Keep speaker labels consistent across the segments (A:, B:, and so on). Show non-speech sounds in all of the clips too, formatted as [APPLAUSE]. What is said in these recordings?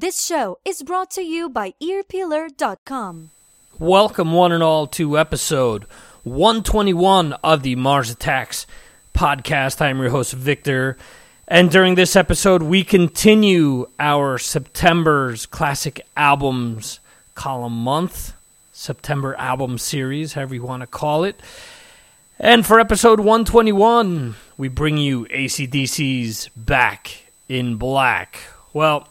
A: This show is brought to you by earpeeler.com.
B: Welcome, one and all, to episode 121 of the Mars Attacks podcast. I'm your host, Victor. And during this episode, we continue our September's classic albums column month, September album series, however you want to call it. And for episode 121, we bring you ACDC's Back in Black. Well,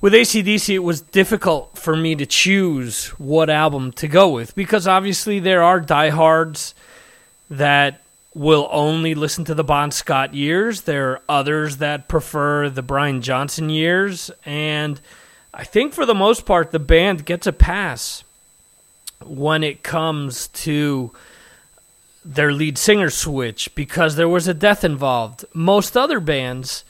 B: with ACDC, it was difficult for me to choose what album to go with because obviously there are diehards that will only listen to the Bon Scott years. There are others that prefer the Brian Johnson years. And I think for the most part, the band gets a pass when it comes to their lead singer switch because there was a death involved. Most other bands,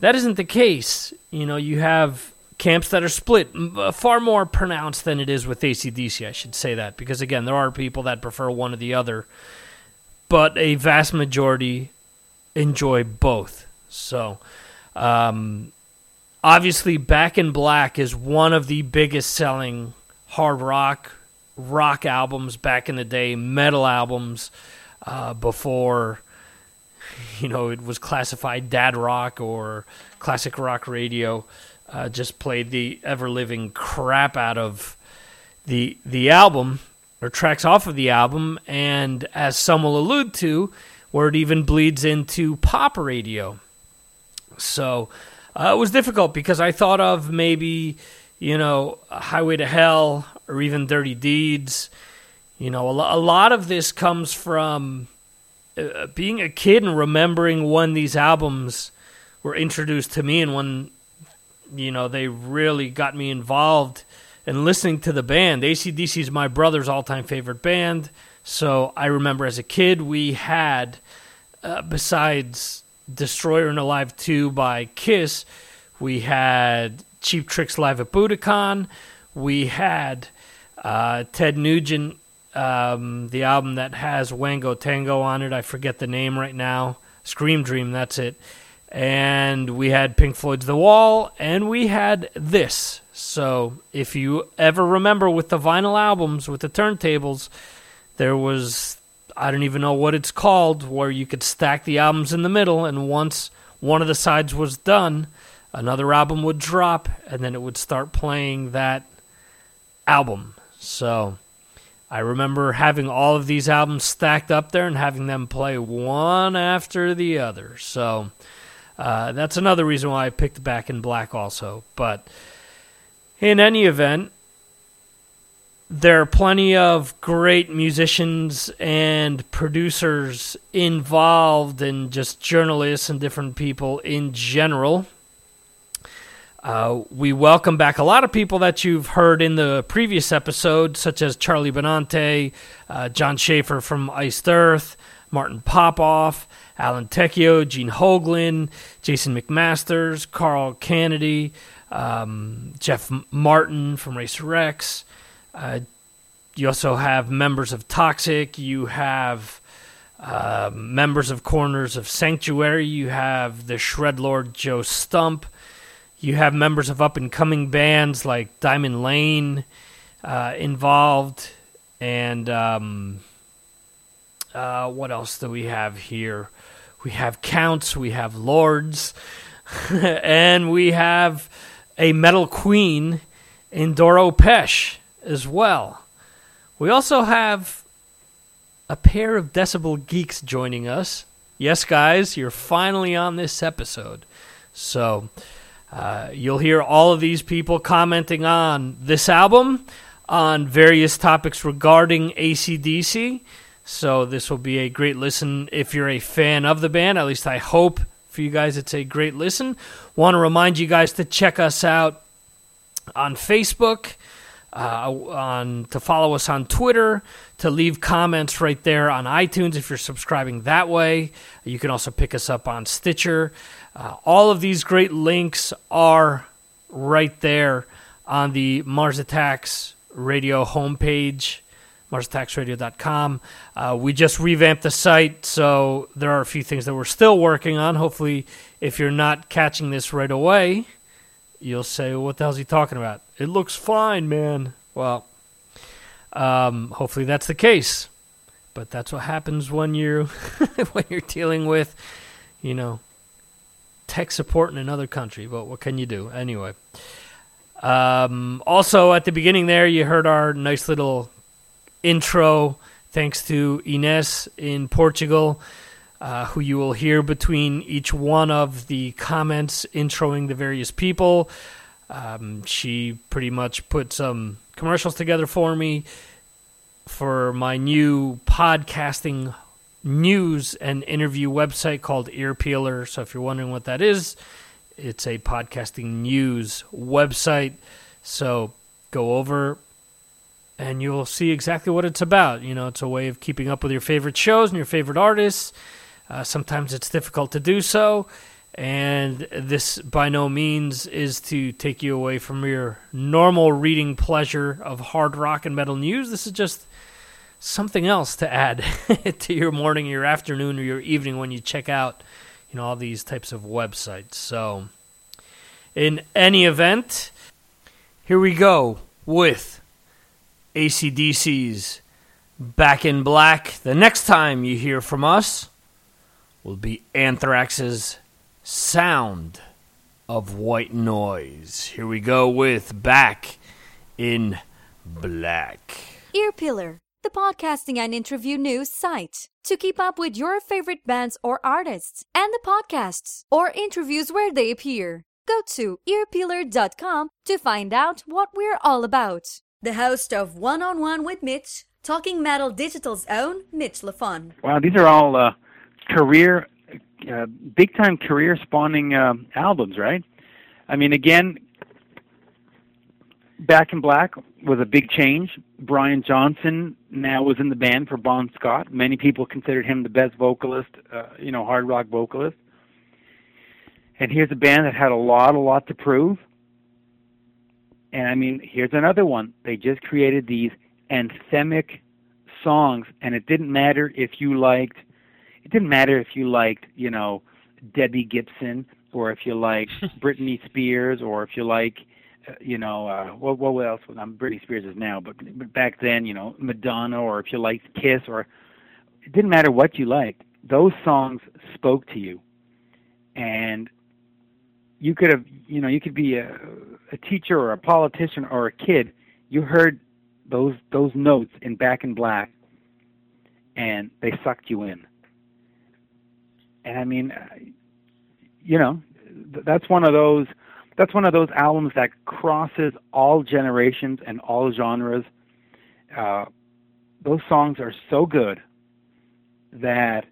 B: that isn't the case. You know, you have camps that are split, uh, far more pronounced than it is with ACDC, I should say that, because again, there are people that prefer one or the other, but a vast majority enjoy both. So, um, obviously, Back in Black is one of the biggest selling hard rock, rock albums back in the day, metal albums uh, before. You know, it was classified dad rock or classic rock radio uh, just played the ever living crap out of the the album or tracks off of the album, and as some will allude to, where it even bleeds into pop radio. So uh, it was difficult because I thought of maybe you know Highway to Hell or even Dirty Deeds. You know, a, a lot of this comes from uh, being a kid and remembering when these albums were introduced to me and when you know, they really got me involved in listening to the band. ACDC is my brother's all time favorite band. So I remember as a kid, we had, uh, besides Destroyer and Alive 2 by Kiss, we had Cheap Trick's Live at Budokan. We had uh, Ted Nugent, um, the album that has Wango Tango on it. I forget the name right now. Scream Dream, that's it and we had Pink Floyd's The Wall, and we had this. So if you ever remember with the vinyl albums, with the turntables, there was, I don't even know what it's called, where you could stack the albums in the middle, and once one of the sides was done, another album would drop, and then it would start playing that album. So I remember having all of these albums stacked up there and having them play one after the other. So uh, that's another reason why I picked Back in Black also. But in any event, there are plenty of great musicians and producers involved, and just journalists and different people in general. Uh, we welcome back a lot of people that you've heard in the previous episode, such as Charlie Benante, uh, Jon Schaffer from Iced Earth, Martin Popoff, Alan Tecchio, Gene Hoglan, Jason McMasters, Carl Kennedy, um, Jeff Martin from Racer X. Uh, you also have members of Toxic. You have uh, members of Corners of Sanctuary. You have the Shred Lord Joe Stump. You have members of up and coming bands like Diamond Lane uh, involved. And um, uh, what else do we have here? We have counts, we have lords, [LAUGHS] and we have a metal queen in Doro Pesch as well. We also have a pair of decibel geeks joining us. Yes, guys, you're finally on this episode. So uh, you'll hear all of these people commenting on this album, on various topics regarding ACDC. So this will be a great listen if you're a fan of the band. At least I hope for you guys it's a great listen. Want to remind you guys to check us out on Facebook, uh, on to follow us on Twitter, to leave comments right there on iTunes if you're subscribing that way. You can also pick us up on Stitcher. Uh, all of these great links are right there on the Mars Attacks radio homepage MarsAttacksRadio.com. Uh, we just revamped the site, so there are a few things that we're still working on. Hopefully, if you're not catching this right away, you'll say, well, "What the hell's he talking about?" It looks fine, man. Well, um, hopefully that's the case, but that's what happens when you're [LAUGHS] when you're dealing with, you know, tech support in another country. But what can you do anyway? Um, also, at the beginning there, you heard our nice little intro. Thanks to Ines in Portugal uh, who you will hear between each one of the comments introing the various people. Um, she pretty much put some commercials together for me for my new podcasting news and interview website called Earpeeler. So if you're wondering what that is, it's a podcasting news website. So go over and you'll see exactly what it's about. You know, it's a way of keeping up with your favorite shows and your favorite artists uh, sometimes it's difficult to do so, and this by no means is to take you away from your normal reading pleasure of hard rock and metal news. This is just something else to add [LAUGHS] to your morning, your afternoon, or your evening when you check out, you know, all these types of websites. So, in any event, here we go with ACDC's Back in Black. The next time you hear from us, will be Anthrax's Sound of White Noise. Here we go with Back in Black.
A: Ear Earpeeler, the podcasting and interview news site. To keep up with your favorite bands or artists and the podcasts or interviews where they appear, go to earpeeler.com to find out what we're all about. The host of One on One with Mitch, Talking Metal Digital's own Mitch LaFon.
C: Wow, these are all uh, career, uh, big time career spawning uh, albums, right? I mean, again, Back in Black was a big change. Brian Johnson now was in the band for Bon Scott. Many people considered him the best vocalist, uh, you know, hard rock vocalist. And here's a band that had a lot, a lot to prove. And I mean, here's another one. They just created these anthemic songs, and it didn't matter if you liked it didn't matter if you liked, you know, Debbie Gibson or if you liked [LAUGHS] Britney Spears or if you like, uh, you know, uh, what what else? I'm Britney Spears is now, but, but back then, you know, Madonna or if you liked Kiss or it didn't matter what you liked. Those songs spoke to you, and you could have, you know, you could be a, a teacher or a politician or a kid. You heard those those notes in Back in Black, and they sucked you in and I mean, uh, you know, that's one of those that's one of those albums that crosses all generations and all genres. Uh, those songs are so good that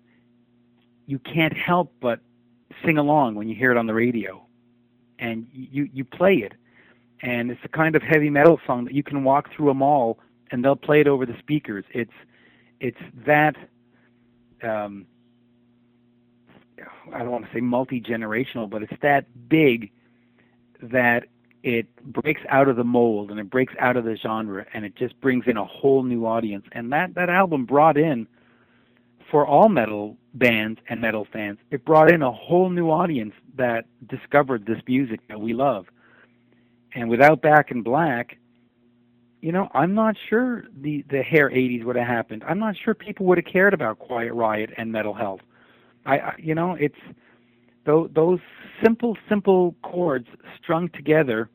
C: you can't help but sing along when you hear it on the radio, and you you play it, and it's a kind of heavy metal song that you can walk through a mall and they'll play it over the speakers. It's it's that um, I don't want to say multi generational, but it's that big that it breaks out of the mold and it breaks out of the genre and it just brings in a whole new audience. And that that album brought in for all metal bands and metal fans, it brought in a whole new audience that discovered this music that we love. And without Back in Black, you know, I'm not sure the the hair 80s would have happened. I'm not sure people would have cared about Quiet Riot and Metal Health. I, I you know, it's those those simple simple chords strung together.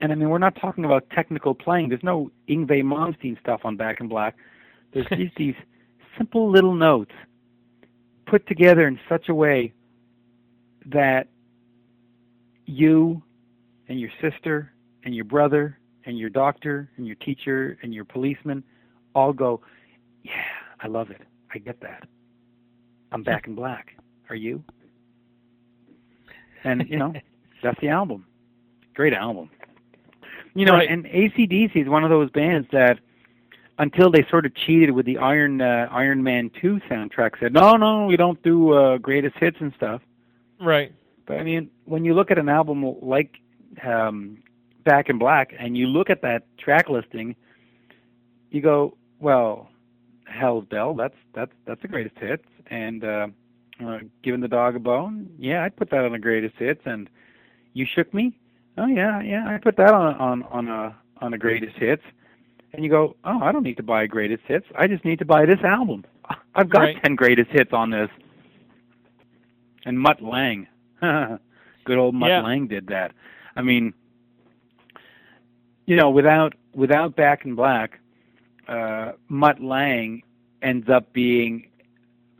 C: And I mean, we're not talking about technical playing. There's no Yngwie Malmsteen stuff on Back in Black. There's [LAUGHS] just these simple little notes put together in such a way that you and your sister and your brother and your doctor and your teacher and your policeman all go, yeah, I love it. I get that. I'm back in black. Are you? And you know, [LAUGHS] that's the album. Great album. You know, right. and ACDC is one of those bands that until they sort of cheated with the Iron uh, Iron Man 2 soundtrack said, "No, no, we don't do uh, greatest hits and stuff."
B: Right.
C: But I mean, when you look at an album like um, Back in Black and you look at that track listing, you go, "Well, Hell's Bell, that's that's that's the greatest hits." and uh, uh, giving the dog a bone. Yeah, I'd put that on the greatest hits. And you shook me. oh yeah, yeah, I put that on on on a on a greatest hits, and you go, oh, I don't need to buy greatest hits. I just need to buy this album. I've got
B: Right.
C: ten greatest hits on this. And Mutt Lange, [LAUGHS] good old Mutt
B: Yeah.
C: Lange did that. I mean, you know, without without Back in Black, uh, Mutt Lange ends up being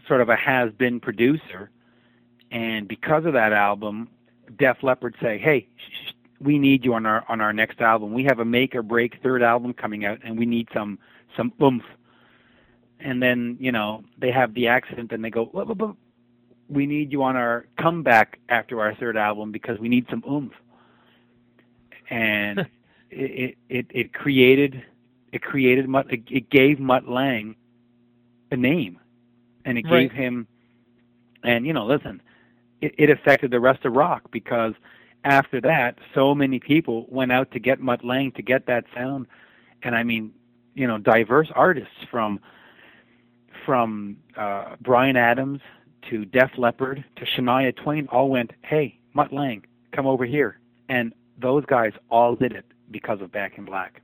C: sort of a has-been producer, and because of that album, Def Leppard say, "Hey, we need you on our on our next album. We have a make or break third album coming out, and we need some some oomph." And then you know they have the accident, and they go, "But- but- but "We need you on our comeback after our third album because we need some oomph." And [LAUGHS] it, it it it created it created Mutt it, it gave Mutt Lange a name, and it
B: Right.
C: gave him and you know listen it, it affected the rest of rock because after that so many people went out to get Mutt Lange to get that sound. And I mean you know diverse artists from from uh, Bryan Adams to Def Leppard to Shania Twain all went hey Mutt Lange come over here. And those guys all did it because of Back in Black.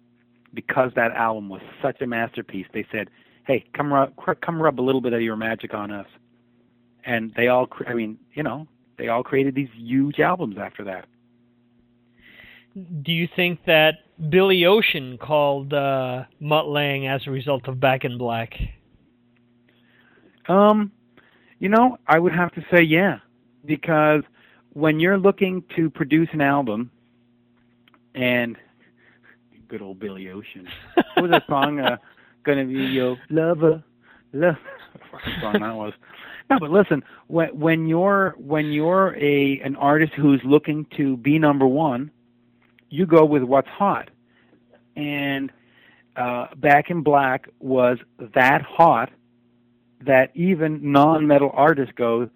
C: Because that album was such a masterpiece they said hey come rub come rub a little bit of your magic on us. And they all i mean you know they all created these huge albums after that.
B: Do you think that Billy Ocean called uh, Mutt Lange as a result of Back in Black?
C: um you know i would have to say yeah because when you're looking to produce an album and [LAUGHS] good old billy ocean what was that song uh gonna be your lover? Love [LAUGHS] what song that was no but listen when when you're when you're a an artist who's looking to be number one you go with what's hot and uh back in black was that hot that even non-metal artists go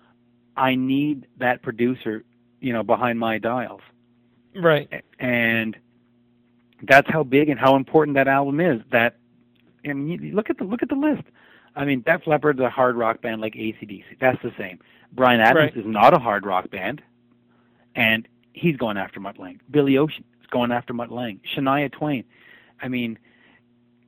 C: i need that producer you know behind my dials
B: Right.
C: and that's how big and how important that album is. That mean, you look at the look at the list. I mean, Def Leppard's a hard rock band like ACDC. That's the same. Bryan Adams
B: Right.
C: is not a hard rock band, and he's going after Mutt Lange. Billy Ocean is going after Mutt Lange. Shania Twain. I mean,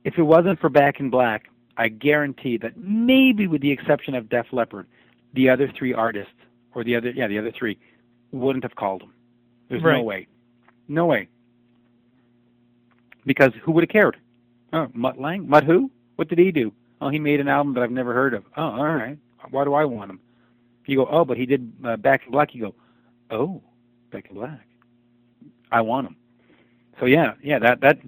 C: if it wasn't for Back in Black, I guarantee that maybe with the exception of Def Leppard, the other three artists or the other yeah the other three wouldn't have called him. There's no way. No way. Because who would have cared? Oh, Mutt Lange? Mutt who? What did he do? Oh, he made an album that I've never heard of. Oh, all right. Why do I want him? You go, oh, but he did uh, Back in Black. You go, oh, Back in Black. I want him. So yeah, yeah, that that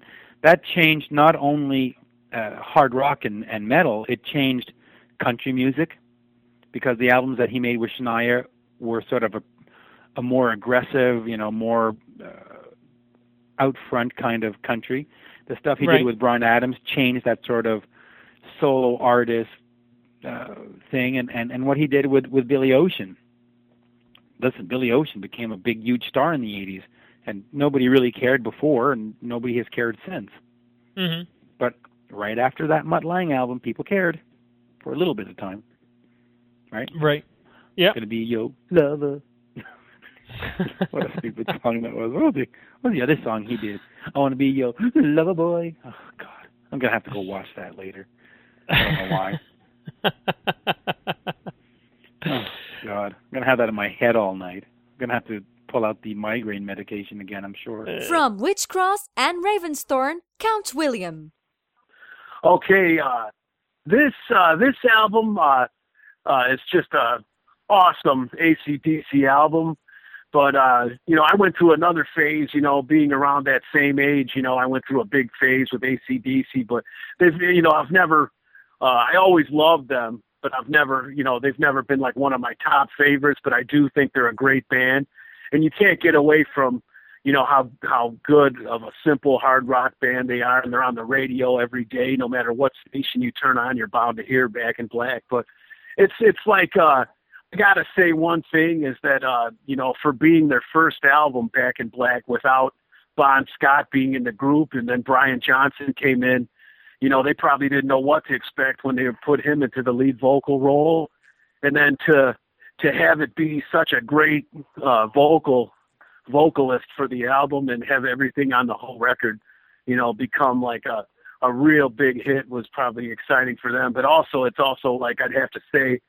C: that changed not only uh, hard rock and, and metal, it changed country music because the albums that he made with Shania were sort of a a more aggressive, you know, more uh, out front kind of country. The stuff he
B: Right.
C: did with Bryan Adams changed that sort of solo artist uh, thing, and, and and what he did with with Billy Ocean. Listen, Billy Ocean became a big, huge star in the '80s, and nobody really cared before, and nobody has cared since.
B: hmm
C: But right after that Mutt Lange album, people cared for a little bit of time. Right?
B: Right. Yep.
C: Gonna be yo lover. [LAUGHS] what a stupid song that was. What was the what was the other song he did? I want to be yo lover boy. Oh God, I'm gonna have to go watch that later. I don't know why. [LAUGHS] Oh God, I'm gonna have that in my head all night. I'm gonna have to pull out the migraine medication again. I'm sure.
A: From Witchcross and Ravensthorn, Count William.
D: Okay, uh, this uh, this album uh, uh, is just a awesome ACDC album. But uh, you know, I went through another phase. You know, being around that same age, you know, I went through a big phase with ACDC. But they've, you know, I've never. Uh, I always loved them, but I've never, you know, they've never been like one of my top favorites. But I do think they're a great band, and you can't get away from you know how how good of a simple hard rock band they are, and they're on the radio every day. No matter what station you turn on, you're bound to hear Back in Black. But it's it's like uh, I gotta say one thing is that uh, you know for being their first album, Back in Black, without Bon Scott being in the group, and then Brian Johnson came in. You know they probably didn't know what to expect when they put him into the lead vocal role, and then to to have it be such a great uh, vocal vocalist for the album and have everything on the whole record, you know, become like a a real big hit was probably exciting for them. But also, it's also like I'd have to say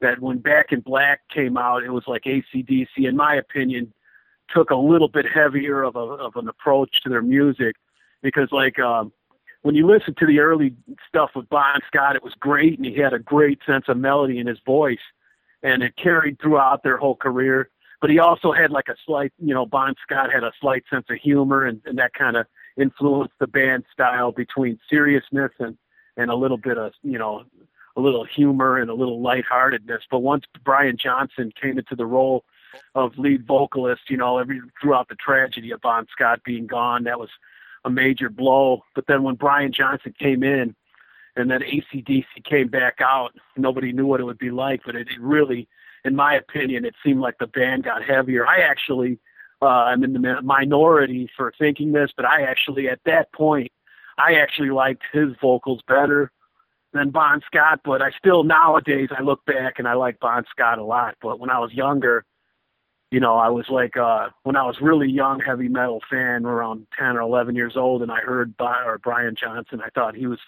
D: that when Back in Black came out, it was like ACDC, in my opinion, took a little bit heavier of a of an approach to their music because like um when you listen to the early stuff with Bon Scott, it was great and he had a great sense of melody in his voice and it carried throughout their whole career. But he also had like a slight, you know, Bon Scott had a slight sense of humor and, and that kind of influenced the band style between seriousness and, and a little bit of, you know, a little humor and a little lightheartedness. But once Brian Johnson came into the role of lead vocalist, you know, every throughout the tragedy of Bon Scott being gone, that was a major blow. But then when Brian Johnson came in and then ACDC came back out, nobody knew what it would be like, but it, it really, in my opinion, it seemed like the band got heavier. I actually, uh, I'm in the minority for thinking this, but I actually, at that point, I actually liked his vocals better than Bon Scott, but I still nowadays I look back and I like Bon Scott a lot. But when I was younger, you know, I was like uh when I was really young heavy metal fan around 10 or 11 years old and I heard Bi- or Brian Johnson, I thought he was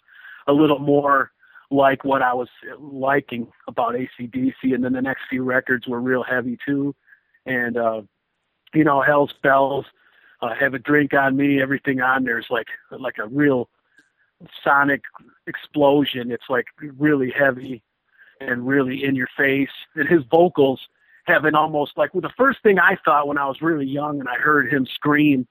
D: a little more like what I was liking about ACDC and then the next few records were real heavy too. And uh you know, Hell's Bells, uh, Have a Drink on Me, everything on there's like like a real sonic explosion. It's like really heavy and really in your face. And his vocals having almost like well, the first thing I thought when I was really young and I heard him scream,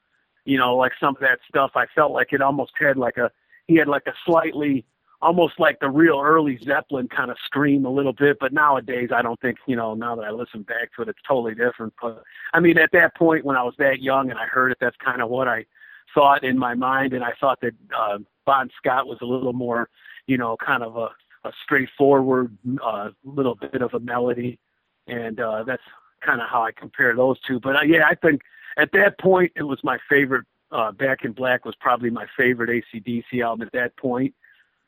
D: you know, like some of that stuff, I felt like it almost had like a he had like a slightly almost like the real early Zeppelin kind of scream a little bit, but nowadays I don't think, you know, now that I listen back to it, it's totally different. But I mean, at that point when I was that young and I heard it, that's kind of what I thought in my mind. And I thought that, uh, Bon Scott was a little more, you know, kind of a, a straightforward, uh, little bit of a melody and uh, that's kind of how I compare those two. But uh, yeah, I think at that point it was my favorite. Uh, Back in Black was probably my favorite ACDC album at that point.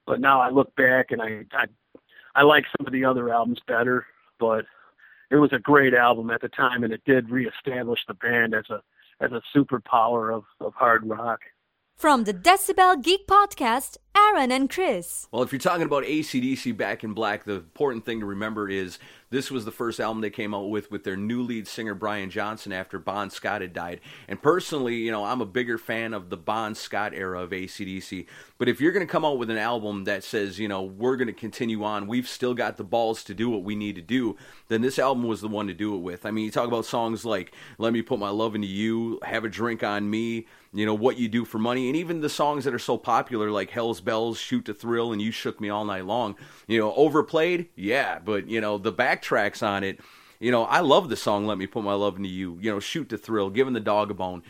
D: But now I look back and I I, I like some of the other albums better. But it was a great album at the time, and it did reestablish the band as a as a superpower of of hard rock.
A: From the Decibel Geek Podcast, Aaron and Chris.
E: Well, if you're talking about ACDC Back in Black, the important thing to remember is this was the first album they came out with with their new lead singer Brian Johnson after Bon Scott had died. And personally, you know, I'm a bigger fan of the Bon Scott era of ACDC. But if you're going to come out with an album that says, you know, we're going to continue on, we've still got the balls to do what we need to do, then this album was the one to do it with. I mean, you talk about songs like Let Me Put My Love Into You, Have a Drink on Me, you know, What You Do for Money, and even the songs that are so popular like Hell's Bells, Shoot to Thrill, and You Shook Me All Night Long. You know, overplayed? Yeah, but, you know, the backtracks on it, you know, I love the song Let Me Put My Love Into You, you know, Shoot the Thrill, Giving the Dog a Bone.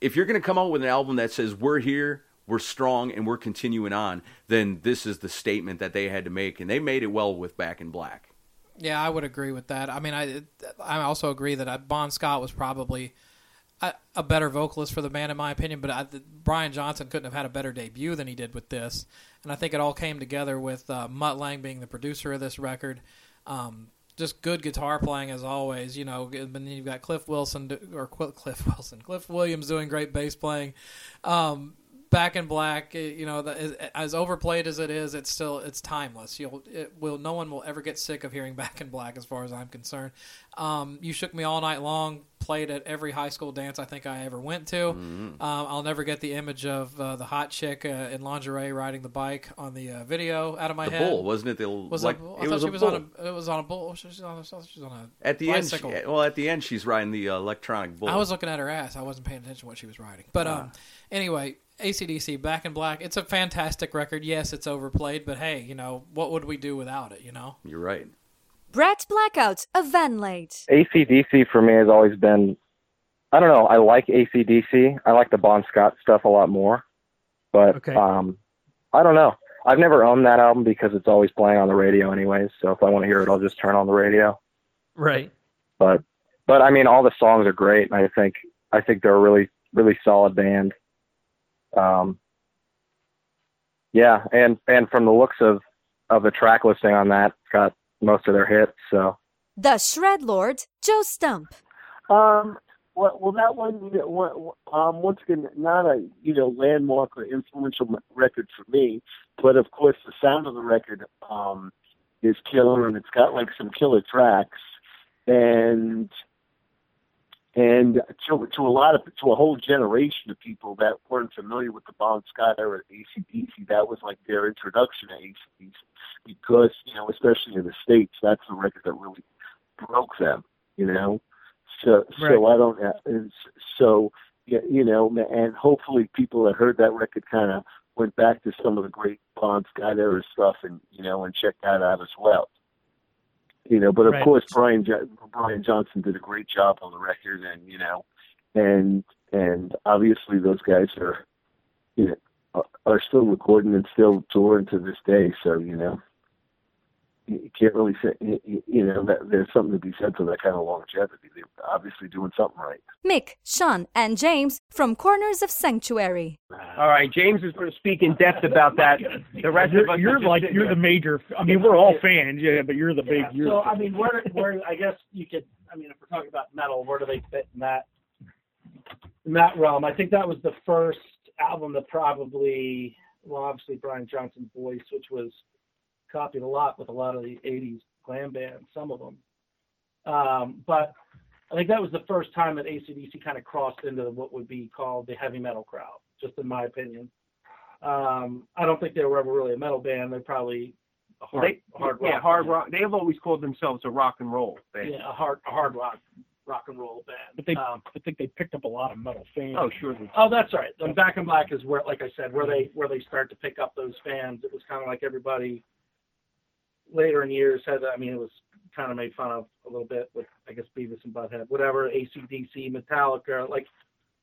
E: If you're going to come out with an album that says, We're here, we're strong, and we're continuing on, then this is the statement that they had to make, and they made it well with Back in Black.
F: Yeah, I would agree with that. I mean, I I also agree that Bon Scott was probably a, a better vocalist for the band, in my opinion. But I, Brian Johnson couldn't have had a better debut than he did with this, and I think it all came together with uh, Mutt Lange being the producer of this record. Um, just good guitar playing as always, you know. And then you've got Cliff Wilson or Cliff Wilson, Cliff Williams doing great bass playing. Um, Back in Black, you know, as overplayed as it is, it's still it's timeless. You'll it will no one will ever get sick of hearing [LAUGHS] Back in Black, as far as I'm concerned. Um, you shook me all night long. Played at every high school dance I think I ever went to. Mm-hmm. Um, I'll never get the image of uh, the hot chick uh, in lingerie riding the bike on the uh, video out of my
E: the
F: head.
E: bull wasn't it? The
F: was
E: like,
F: a, I
E: it
F: thought
E: was
F: she was
E: bull.
F: on a. It was on a bull. She's on a. She's on a.
E: At the
F: bicycle.
E: end, she, well, at the end, she's riding the uh, electronic bull.
F: I was looking at her ass. I wasn't paying attention to what she was riding. But um, anyway, ACDC Back in Black. It's a fantastic record. Yes, it's overplayed, but hey, you know what would we do without it? You know.
E: You're right.
A: Brett Blackouts of Van Late.
G: ACDC for me has always been, I don't know, I like ACDC. I like the Bon Scott stuff a lot more. But
B: Okay.
G: um, I don't know. I've never owned that album because it's always playing on the radio anyways. So if I want to hear it, I'll just turn on the radio.
B: Right.
G: But but I mean, all the songs are great, and I think I think they're a really really solid band. Um, yeah, and and from the looks of of the track listing on that, got most of their hits. So
A: The Shred Lord, Joe Stump.
D: Um,
H: Well, well, that one, you know, one- um, once again, not a you know landmark or influential record for me, but of course the sound of the record um, is killer, and it's got like some killer tracks, and and to, to a lot of to a whole generation of people that weren't familiar with the Bon Scott era of ACDC, that was like their introduction to ACDC, because you know, especially in the states, that's the record that really broke them, you know. So so I don't uh, s- so you know, and hopefully people that heard that record kind of went back to some of the great Bon Scott era stuff and you know and checked that out as well. You know, but of
B: Right.
H: course Brian Jo- Brian Johnson did a great job on the record, and you know, and and obviously those guys are, you know, are- are still recording and still touring to this day. So you know, you you can't really say, you- you you know, that there's something to be said for that kind of longevity. They're obviously doing something right.
A: Mick, Sean, and James from Corners of Sanctuary.
I: All right, James is going to speak in depth about that. The rest of us
J: You're like you're
I: here.
J: the major. I mean, we're all fans, yeah, but you're the big.
K: Yeah,
J: You're
K: so I mean, where where I guess you could. I mean, if we're talking about metal, where do they fit in that in that realm? I think that was the first album that probably, well, obviously Brian Johnson's voice, which was copied a lot with a lot of the '80s glam bands, some of them. Um, but I think that was the first time that ACDC kind of crossed into what would be called the heavy metal crowd, just in my opinion. Um, I don't think they were ever really a metal band. They're probably a hard,
I: They,
K: hard rock.
I: yeah, hard rock. They have always called themselves a rock and roll band.
K: Yeah, a hard, a hard rock, rock and roll band.
J: but they,
K: Um,
J: I think they picked up a lot of metal fans.
I: Oh, sure. they-
K: oh, that's right. And Back in Black is where, like I said, where they where they start to pick up those fans. It was kind of like everybody later in years had. I mean, it was kind of made fun of a little bit with, I guess, Beavis and Butthead, whatever, ACDC, Metallica, like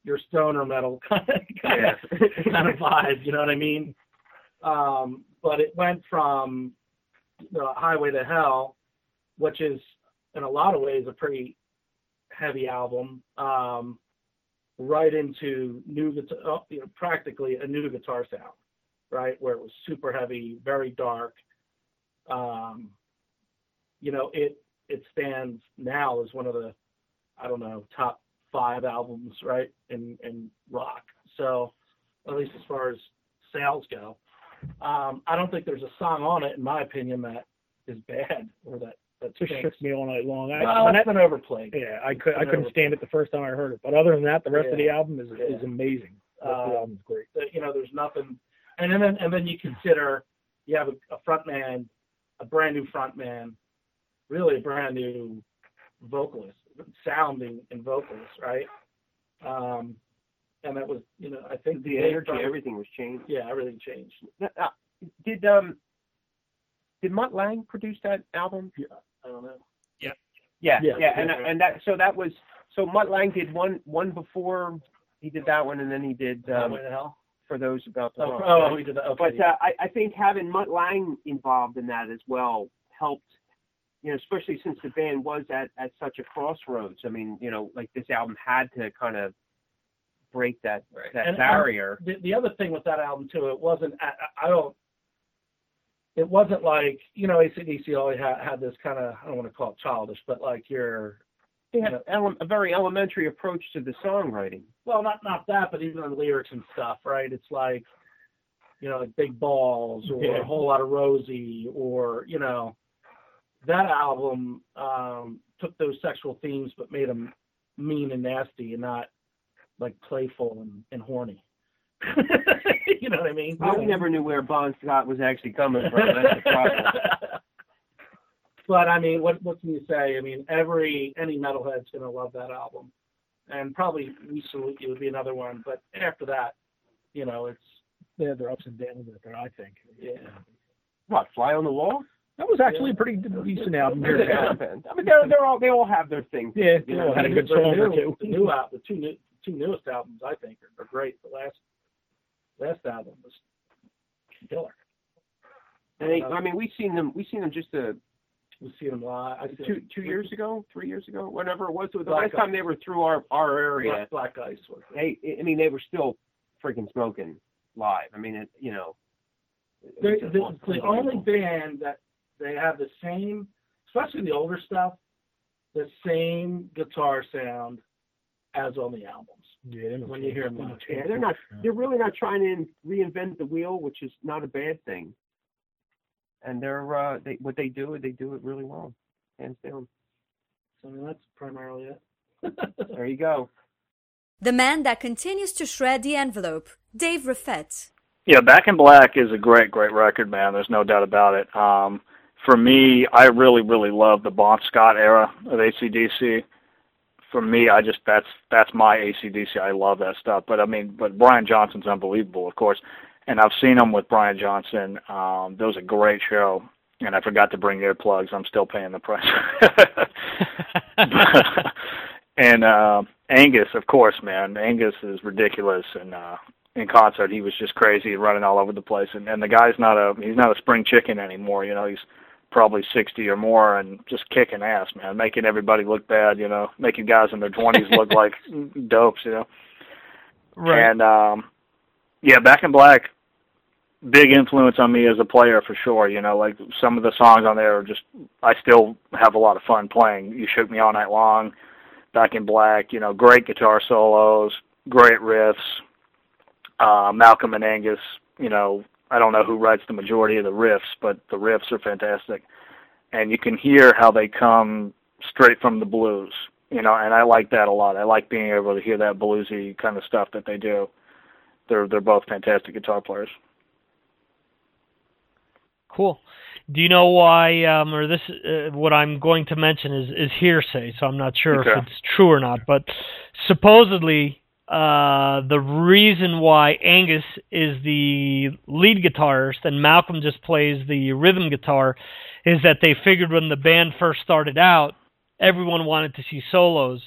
K: your stoner metal [LAUGHS] kind of kind of, kind of vibe. You know what I mean? Um, but it went from the Highway to Hell, which is in a lot of ways a pretty heavy album, um, right into new guitar, oh, you know, practically a new guitar sound, right, where it was super heavy, very dark. Um, you know, it it stands now as one of the, I don't know, top five albums, right, in in rock. So, at least as far as sales go, um, I don't think there's a song on it, in my opinion, that is bad or that that
J: just
K: stinks.
J: shook me all night long. I,
K: Well, that's
J: that-
K: been overplayed.
J: yeah, I could I couldn't stand it the first time I heard it, but other than that, the rest of the album is is amazing. Of the
K: Um,
J: album's great.
K: you know, there's nothing, and then and then you consider you have a, a front man, a brand new frontman, really a brand new vocalist, sounding and vocalist, right? Um, and that was, you know, I think
I: The
K: they
I: energy,
K: probably-
I: everything was changed.
K: yeah, everything changed.
I: Uh, Did um did Mutt Lange produce that album?
K: Yeah, I don't know.
I: Yeah,
K: Yeah,
I: yeah, and and that so that was so Mutt Lange did one one before he did that one, and then he did um,
K: Highway to Hell.
I: For those about the
K: Oh, oh,
I: right?
K: we did that. Okay.
I: But uh, I, I think having Mutt Lange involved in that as well helped, you know, especially since the band was at, at such a crossroads. I mean, you know, like this album had to kind of break that that
K: And, um,
I: barrier.
K: the, the other thing with that album too, it wasn't. I, I I don't. It wasn't like you know ACDC always had, had this kind of I don't want to call it childish, but like your
I: they had ele- a very elementary approach to the songwriting.
K: well not not that, but even the lyrics and stuff, right? It's like you know like big balls or
J: Yeah.
K: a whole lot of Rosie or you know that album um, took those sexual themes but made them mean and nasty and not like playful and, and horny. [LAUGHS] you know what I mean?
I: I never knew where Bon Scott was actually coming from. That's the problem. [LAUGHS]
K: but I mean, what what can you say? I mean, every any metalhead's gonna love that album, and probably We Salute You would be another one. But after that, you know, it's
J: They had their ups and downs with it, I think.
K: yeah.
I: What, Fly on the Wall?
J: That was actually a pretty decent album. Here
I: Yeah, I mean, they're, they're all they all have their things.
J: Yeah,
I: You know,
J: had a
K: The
J: good
K: new-
J: song or two.
K: new, the new al- the two new two newest albums I think are, are great. The last last album was killer.
I: And they, I mean, we've seen them. We've seen them just a
K: We see them live. I
I: two
K: them-
I: two years ago, three years ago, whatever it was. The
K: Black
I: last time they were through our our area,
K: Black, Black Ice was.
I: they I mean, they were still freaking smoking live. I mean, it, you know. it
K: They, the, the only band that they have the same, especially the older stuff, the same guitar sound as on the albums.
J: Yeah,
K: when you hear them.
L: Yeah, they're not. They're really not trying to reinvent the wheel, which is not a bad thing. And they're uh, they what they do, they do it really well, hands down.
K: So I mean, that's primarily it. [LAUGHS]
L: There you go.
A: The man that continues to shred the envelope, Dave Reffett.
M: Yeah, Back in Black is a great, great record, man. There's no doubt about it. Um, for me, I really, really love the Bon Scott era of ACDC. For me, I just that's that's my ACDC. I love that stuff. But I mean, but Brian Johnson's unbelievable, of course. And I've seen him with Brian Johnson. Um, that was a great show. And I forgot to bring earplugs. I'm still paying the price. [LAUGHS] [LAUGHS] and uh, Angus, of course, man. Angus is ridiculous, and uh, in concert he was just crazy, running all over the place. And, and the guy's not a he's not a spring chicken anymore. You know, he's probably 60 or more and just kicking ass, man, making everybody look bad, you know, making guys in their 20s look [LAUGHS] like dopes, you know.
B: Right.
M: And um yeah, Back in Black big influence on me as a player for sure, you know, like some of the songs on there are just I still have a lot of fun playing. You shook me all night long, Back in Black, you know, great guitar solos, great riffs. Uh Malcolm and Angus, you know, I don't know who writes the majority of the riffs, but the riffs are fantastic. And you can hear how they come straight from the blues, you know, and I like that a lot. I like being able to hear that bluesy kind of stuff that they do. They're they're both fantastic guitar players.
B: Cool. Do you know why, um, or this, uh, what I'm going to mention is, is hearsay, so I'm not sure
M: Okay.
B: if it's true or not, but supposedly, uh, the reason why Angus is the lead guitarist and Malcolm just plays the rhythm guitar is that they figured when the band first started out, everyone wanted to see solos.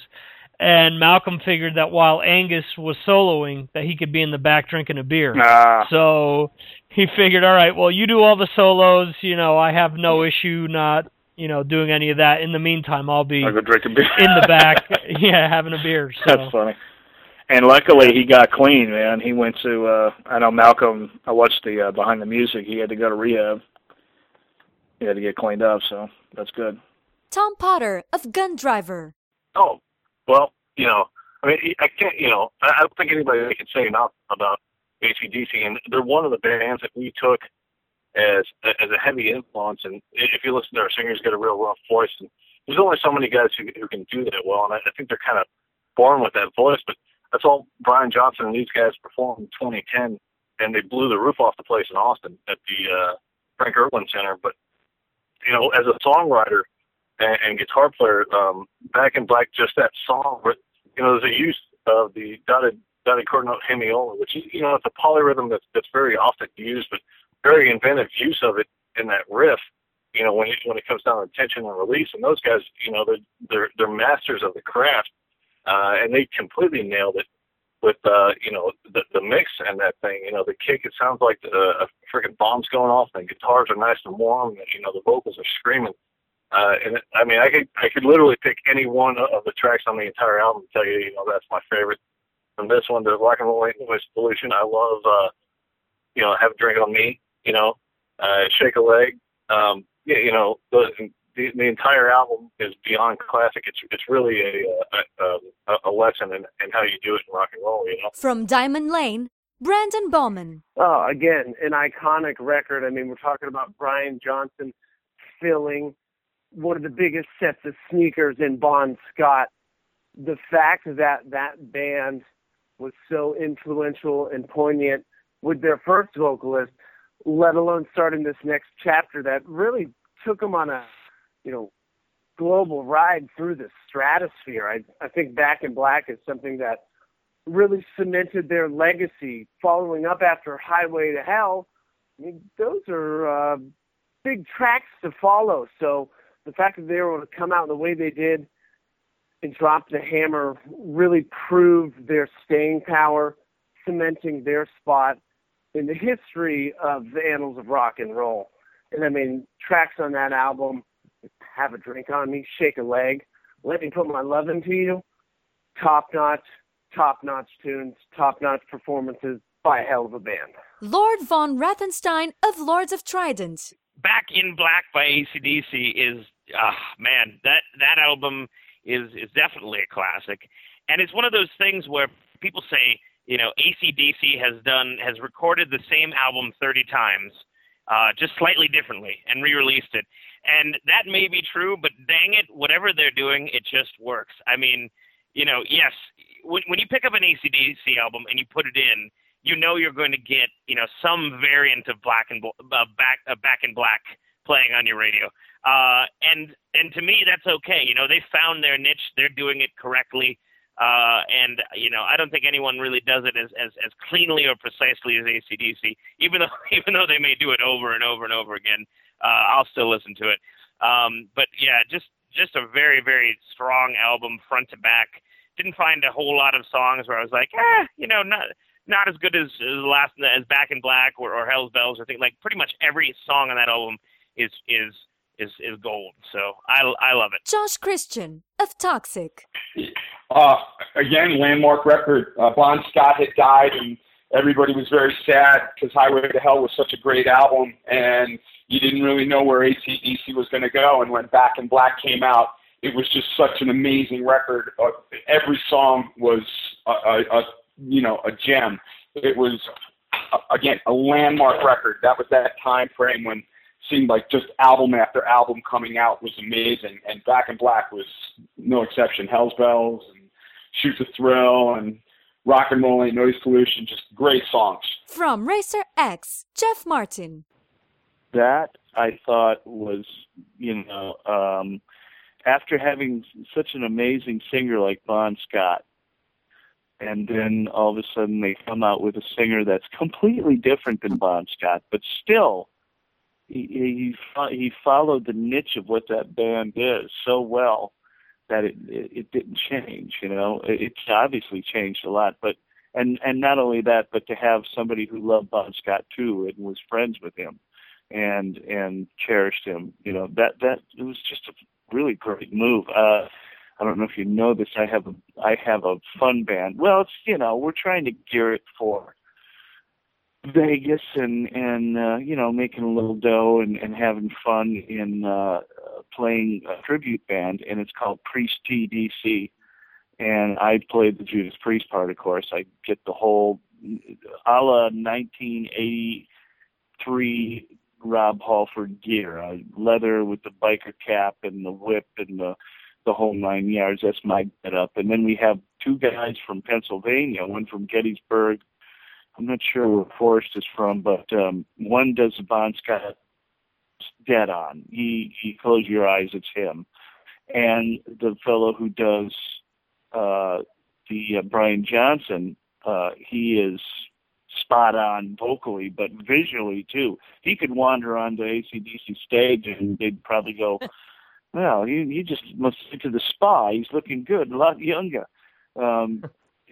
B: And Malcolm figured that while Angus was soloing, that he could be in the back drinking a beer.
M: Ah.
B: So he figured, all right, well, you do all the solos. You know, I have no issue not, you know, doing any of that. In the meantime, I'll be
M: I'll go drink a beer.
B: in the back, [LAUGHS] yeah, having a beer. So
M: That's funny. And luckily he got clean, man. He went to uh I know Malcolm I watched the uh, behind the music, he had to go to rehab. He had to get cleaned up, so that's good.
A: Tom Potter of Gun Driver.
N: Oh, well, you know, I mean, I can't, you know, I don't think anybody can say enough about ACDC, and they're one of the bands that we took as as a heavy influence. And if you listen to our singers, get a real rough voice, and there's only so many guys who, who can do that well, and I, I think they're kind of born with that voice. But that's all Brian Johnson and these guys performed in 2010, and they blew the roof off the place in Austin at the uh, Frank Erwin Center. But you know, as a songwriter and, and guitar player, um, Back in Black, just that song, where, you know, there's a use of the dotted dotted chord note hemiola, which is, you know, it's a polyrhythm that's that's very often used, but very inventive use of it in that riff. You know, when it, when it comes down to tension and release, and those guys, you know, they're they're, they're masters of the craft, uh, and they completely nailed it with uh, you know the the mix and that thing. You know, the kick it sounds like the, a freaking bomb's going off. And the guitars are nice and warm. And, you know, the vocals are screaming. And it, I mean, I could I could literally pick any one of the tracks on the entire album and tell you, you know, that's my favorite. From this one to Rock and Roll Ain't Noise Pollution, I love, uh, you know, Have a Drink on Me. You know, uh, Shake a Leg. Um, yeah, you know, the, the the entire album is beyond classic. It's it's really a a, a, a lesson in, in how you do it in rock and roll. You know.
A: From Diamond Lane, Brandon Bowman.
L: Oh, again, an iconic record. I mean, we're talking about Brian Johnson filling one of the biggest sets of sneakers in Bon Scott. The fact that that band was so influential and poignant with their first vocalist, let alone starting this next chapter that really took them on a, you know, global ride through the stratosphere. I I think Back in Black is something that really cemented their legacy following up after Highway to Hell. I mean, those are uh, big tracks to follow. So the fact that they were able to come out the way they did and drop the hammer really proved their staying power, cementing their spot in the history of the annals of rock and roll. And I mean, tracks on that album, Have a Drink on Me, Shake a Leg, Let Me Put My Love Into You, top notch, top notch tunes, top notch performances by a hell of a band.
A: Lord Von Wrathenstein of Lords of Trident.
O: Back in Black by ACDC is ah man that that album is is definitely a classic and it's one of those things where people say, you know, ACDC has done has recorded the same album 30 times, uh, just slightly differently, and re-released it. And that may be true, but dang it, whatever they're doing, it just works. I mean, you know, yes, when, when you pick up an ACDC album and you put it in, you know you're going to get, you know, some variant of Black and uh, Back uh, Back in Black playing on your radio. Uh, and and to me, that's okay. You know, they found their niche. They're doing it correctly. Uh, and you know, I don't think anyone really does it as, as, as cleanly or precisely as ACDC. Even though [LAUGHS] even though they may do it over and over and over again, uh, I'll still listen to it. Um, but yeah, just just a very very strong album front to back. Didn't find a whole lot of songs where I was like, eh, you know, not not as good as, as last as Back in Black or, or Hell's Bells or things like. Pretty much every song on that album is is is is gold. So I I love it.
A: Josh Christian of Toxik.
P: Uh, again, landmark record. Uh, bon Scott had died, and everybody was very sad because Highway to Hell was such a great album, and you didn't really know where ACDC was going to go. And when Back in Black came out, it was just such an amazing record. Uh, every song was a, a, a you know a gem. It was uh, again a landmark record. That was that time frame when seemed like just album after album coming out was amazing, and Back in Black was no exception. Hell's Bells and Shoot to Thrill and Rock and Roll Ain't Noise Pollution, just great songs.
A: From Racer X, Jeff Martin.
Q: That I thought was, you know, um, after having such an amazing singer like Bon Scott, and then all of a sudden they come out with a singer that's completely different than Bon Scott, but still he he he followed the niche of what that band is so well that it it, it didn't change. You know, it, it's obviously changed a lot, but and and not only that, but to have somebody who loved Bon Scott too and was friends with him and and cherished him. You know, that that it was just a really great move. Uh, I don't know if you know this. I have a I have a fun band. Well, it's you know we're trying to gear it for Vegas and and uh, you know making a little dough and, and having fun in uh, playing a tribute band, and it's called Priest TDC. And I played the Judas Priest part, of course. I get the whole a la 1983 Rob Halford gear, uh, leather with the biker cap and the whip and the the whole nine yards. That's my get up. And then we have two guys from Pennsylvania, one from Gettysburg I'm not sure where Forrest is from, but um, one does the Bon Scott dead on. He he close your eyes, it's him. And the fellow who does uh, the uh, Brian Johnson, uh, he is spot on vocally, but visually too. He could wander on the ACDC stage and they'd probably go, "Well, he he just must to the spa. He's looking good, a lot younger." Um,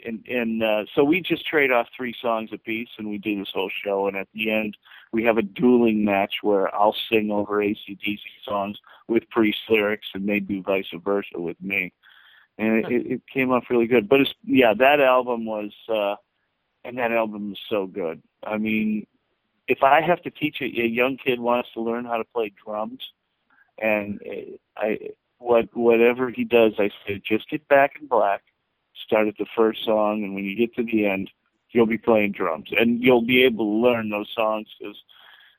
Q: and and uh, so we just trade off three songs a piece, and we do this whole show. And at the end, we have a dueling match where I'll sing over ACDC songs with Priest lyrics, and they do vice versa with me. And it, it came off really good. But it's yeah, that album was, uh, and that album is so good. I mean, if I have to teach a, a young kid wants to learn how to play drums, and uh, I what whatever he does, I say just get back in black start at the first song, and when you get to the end, you'll be playing drums, and you'll be able to learn those songs because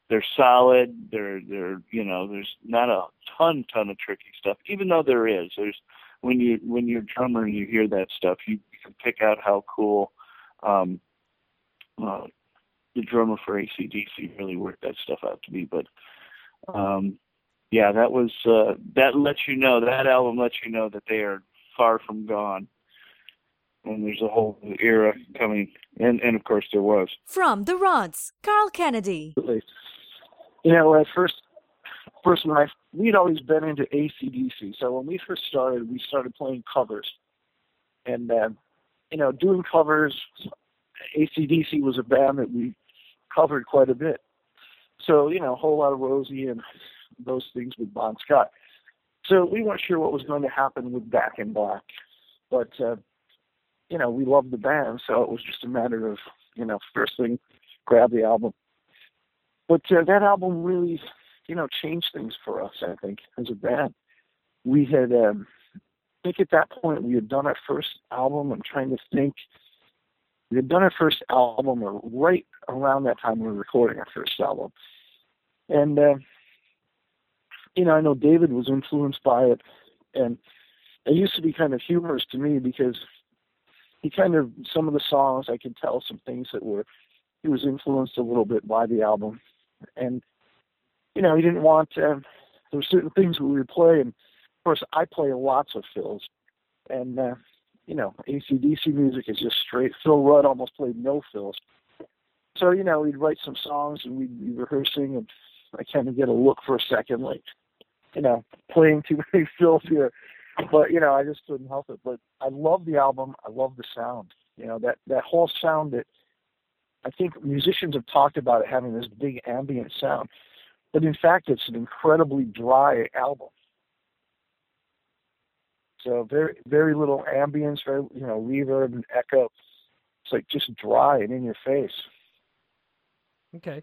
Q: they're solid. They're they're you know there's not a ton ton of tricky stuff, even though there is. There's when you when you're a drummer and you hear that stuff, you, can pick out how cool um, uh, the drummer for ACDC really worked that stuff out to be. But um, yeah, that was uh, that lets you know that album lets you know that they are far from gone and there's a whole new era coming, and and of course there was.
A: From the Rods, Carl Canedy.
R: You know, at first, first when I we'd always been into ACDC, so when we first started, we started playing covers, and uh, you know, doing covers. ACDC was a band that we covered quite a bit, so you know, a whole lot of Rosie and those things with Bon Scott. So we weren't sure what was going to happen with Back in Black, but uh, you know, we loved the band, so it was just a matter of, you know, first thing, grab the album. But uh, that album really, you know, changed things for us. I think as a band, we had, um, I think at that point we had done our first album. I'm trying to think. We had done our first album, or right around that time we were recording our first album, and uh, you know I know David was influenced by it, and it used to be kind of humorous to me because he kind of some of the songs I could tell some things that were he was influenced a little bit by the album, and you know he didn't want uh, there were certain things we would play, and of course I play lots of fills, and uh, you know ACDC music is just straight. Phil Rudd almost played no fills, so you know we'd write some songs and we'd be rehearsing, and I kind of get a look for a second, like you know playing too many [LAUGHS] fills here but you know, I just couldn't help it. But I love the album. I love the sound. You know that that whole sound that I think musicians have talked about it having this big ambient sound, but in fact, it's an incredibly dry album. So very very little ambience, very you know reverb and echo. It's like just dry and in your face.
B: Okay.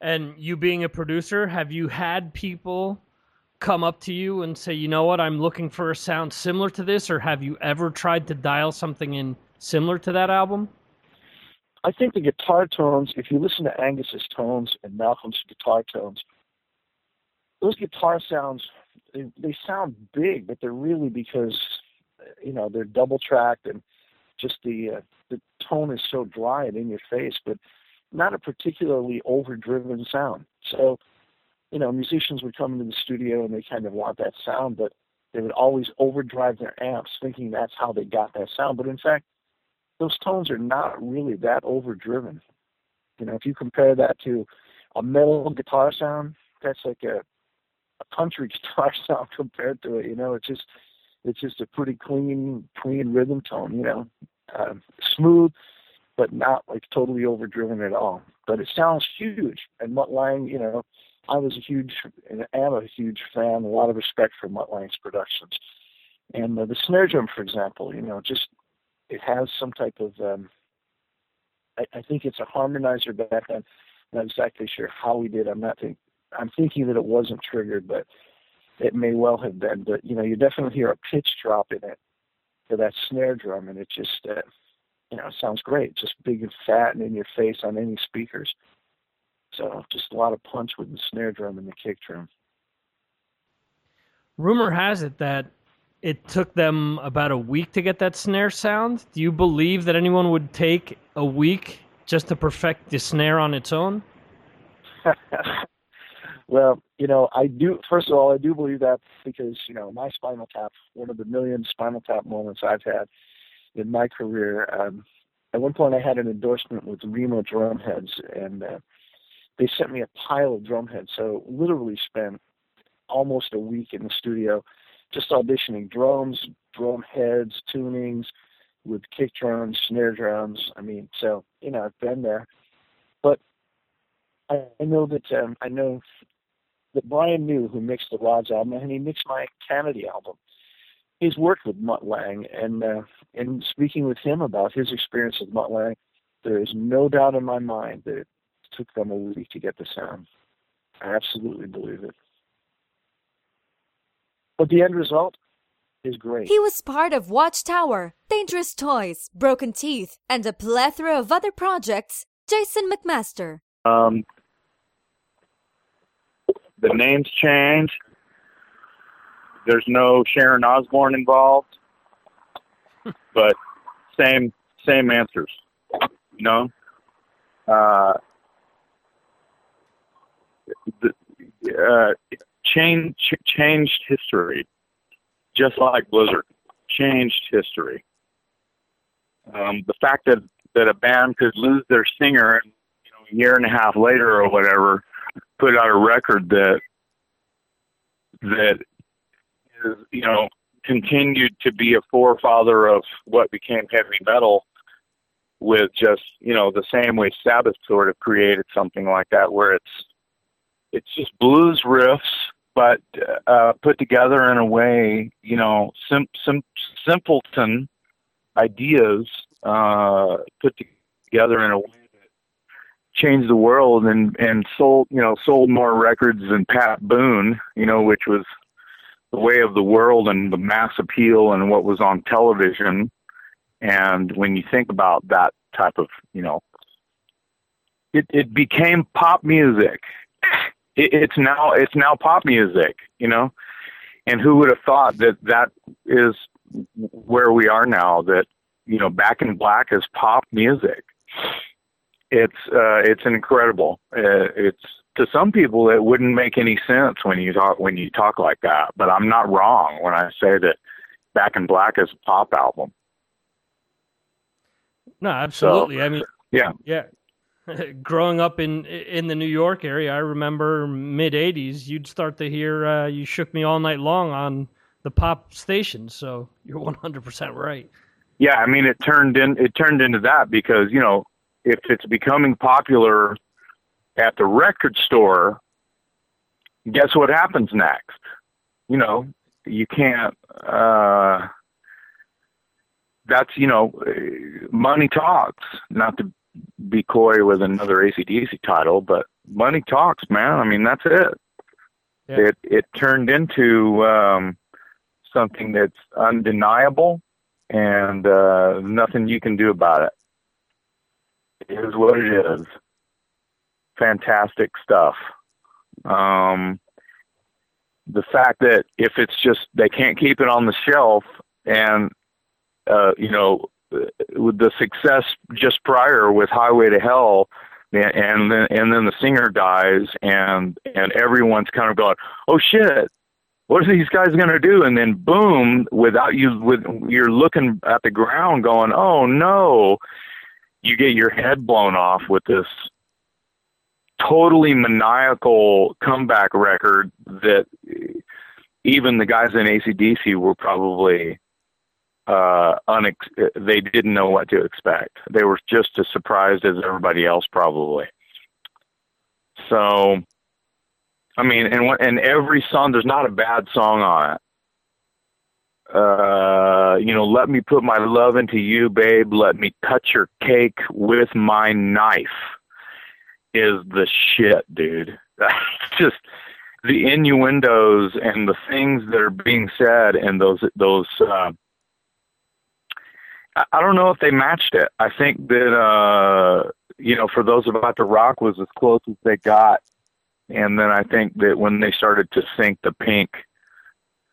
B: And you being a producer, have you had people come up to you and say, you know what, I'm looking for a sound similar to this, or have you ever tried to dial something in similar to that album?
R: I think the guitar tones, if you listen to Angus's tones and Malcolm's guitar tones, those guitar sounds, they, they sound big, but they're really because, you know, they're double tracked and just the uh, the tone is so dry and in your face, but not a particularly overdriven sound. So you know, musicians would come into the studio and they kind of want that sound, but they would always overdrive their amps thinking that's how they got that sound. But in fact, those tones are not really that overdriven. You know, if you compare that to a metal guitar sound, that's like a, a country [LAUGHS] guitar sound compared to it. You know, it's just it's just a pretty clean, clean rhythm tone. You know, uh, smooth, but not like totally overdriven at all. But it sounds huge. And Mutt Lange, you know, I was a huge am a huge fan, a lot of respect for Mutt Lange's productions. And uh, the snare drum, for example, you know, just it has some type of um, I, I think it's a harmonizer back then. I'm not exactly sure how he did. I'm not think I'm thinking that it wasn't triggered, but it may well have been. But you know, you definitely hear a pitch drop in it for that snare drum, and it just uh, you know sounds great, just big and fat and in your face on any speakers. So just a lot of punch with the snare drum and the kick drum.
B: Rumor has it that it took them about a week to get that snare sound. Do you believe that anyone would take a week just to perfect the snare on its own? [LAUGHS]
R: well, you know, I do. First of all, I do believe that because you know my Spinal Tap, one of the million Spinal Tap moments I've had in my career. Um, at one point, I had an endorsement with Remo Drumheads, and uh, they sent me a pile of drum heads. So literally spent almost a week in the studio just auditioning drums, drum heads, tunings with kick drums, snare drums. I mean, so you know, I've been there. But I, I know that um, I know that Brian New, who mixed the Rods album, and he mixed my Canedy album. He's worked with Mutt Lange, and uh, and speaking with him about his experience with Mutt Lange, there is no doubt in my mind that took them a week to get the sound. I absolutely believe it. But the end result is great.
A: He was part of Watchtower, Dangerous Toys, Broken Teeth, and a plethora of other projects. Jason McMaster.
S: Um, the names change. There's no Sharon Osbourne involved, [LAUGHS] but same same answers. You know, uh, uh, change, changed history, just like Blizzard changed history. Um, the fact that that a band could lose their singer and you know a year and a half later or whatever put out a record that that is you know continued to be a forefather of what became heavy metal with just you know the same way Sabbath sort of created something like that where it's it's just blues riffs, but uh, put together in a way, you know, sim, sim, simpleton ideas uh, put together in a way that changed the world and and sold, you know, sold more records than Pat Boone, you know, which was the way of the world and the mass appeal and what was on television. And when you think about that type of, you know, it, it became pop music. It, it's now it's now pop music, you know. And who would have thought that that is where we are now? That you know, Back in Black is pop music. It's uh, it's incredible. Uh, it's to some people it wouldn't make any sense when you talk when you talk like that, but I'm not wrong when I say that Back in Black is a pop album.
B: No, absolutely.
S: So,
B: I mean,
S: yeah,
B: yeah. [LAUGHS] Growing up in in the New York area, I remember mid '80s. You'd start to hear uh, "You Shook Me All Night Long" on the pop stations. So you're 100 percent right.
S: Yeah, I mean, it turned in it turned into that because you know if it's becoming popular at the record store, guess what happens next? You know, you can't. uh That's you know, money talks. Not to be coy with another ACDC title, but money talks, man. I mean, that's it.
B: Yeah.
S: It it turned into um something that's undeniable and uh, nothing you can do about it. It is what it is. Fantastic stuff. Um, the fact that if it's just they can't keep it on the shelf, and uh, you know, with the success just prior with Highway to Hell, and then and then the singer dies, and and everyone's kind of going, oh shit, what are these guys going to do? And then boom, without you, with you're looking at the ground, going, oh no, you get your head blown off with this totally maniacal comeback record that even the guys in ACDC were probably uh unex- they didn't know what to expect. They were just as surprised as everybody else probably. So I mean, and and every song, there's not a bad song on it. Uh, you know, let me put my love into you, babe. Let me cut your cake with my knife. Is the shit, dude. [LAUGHS] Just the innuendos and the things that are being said and those those. Uh, I- don't know if they matched it. I think that uh, you know, for those about to rock was as close as they got and then I think that when they started to sink the pink,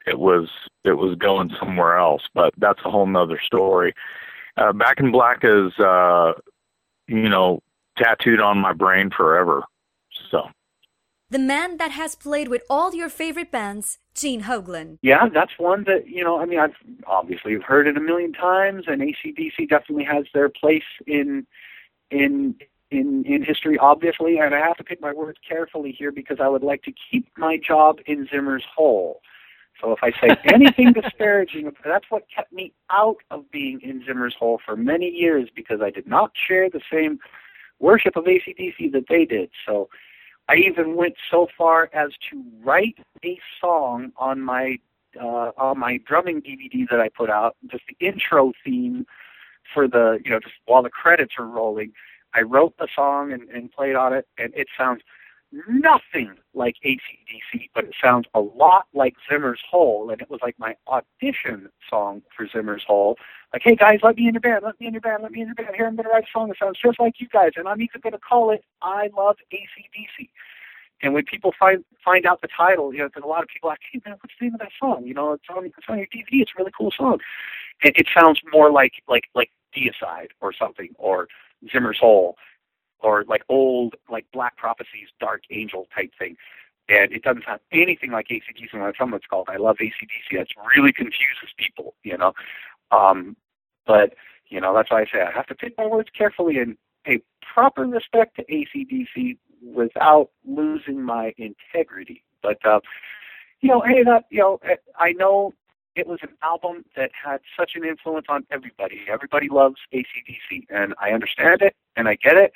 S: it was it was going somewhere else. But that's a whole nother story. Uh, Back in Black is uh, you know tattooed on my brain forever. So
A: The man that has played with all your favorite bands, Gene Hoglan.
C: Yeah, that's one that you know. I mean, I've obviously have heard it a million times, and ACDC definitely has their place in in in in history, obviously. And I have to pick my words carefully here because I would like to keep my job in Zimmer's hole. So if I say [LAUGHS] anything disparaging, that's what kept me out of being in Zimmer's hole for many years because I did not share the same worship of ACDC that they did. So I even went so far as to write a song on my uh, on my drumming DVD that I put out, just the intro theme for the you know just while the credits are rolling. I wrote the song and, and played on it, and it sounds nothing like ACDC, but it sounds a lot like Zimmer's Hole, and it was like my audition song for Zimmer's Hole. Like, hey guys, let me in your band, let me in your band, let me in your band. Here, I'm going to write a song that sounds just like you guys, and I'm even going to call it I Love ACDC. And when people find find out the title, you know, because a lot of people ask, hey man, what's the name of that song? You know, it's on it's on your DVD. It's a really cool song. And it sounds more like like like Deicide or something, or Zimmer's Hole, or like old like Black Prophecies, Dark Angel type thing. And it doesn't sound anything like ACDC when someone's called I love ACDC. That really confuses people, you know. Um, but you know that's why I say I have to pick my words carefully and pay proper respect to ACDC without losing my integrity. But uh, you know, hey, that you know, I know it was an album that had such an influence on everybody. Everybody loves ACDC, and I understand it, and I get it,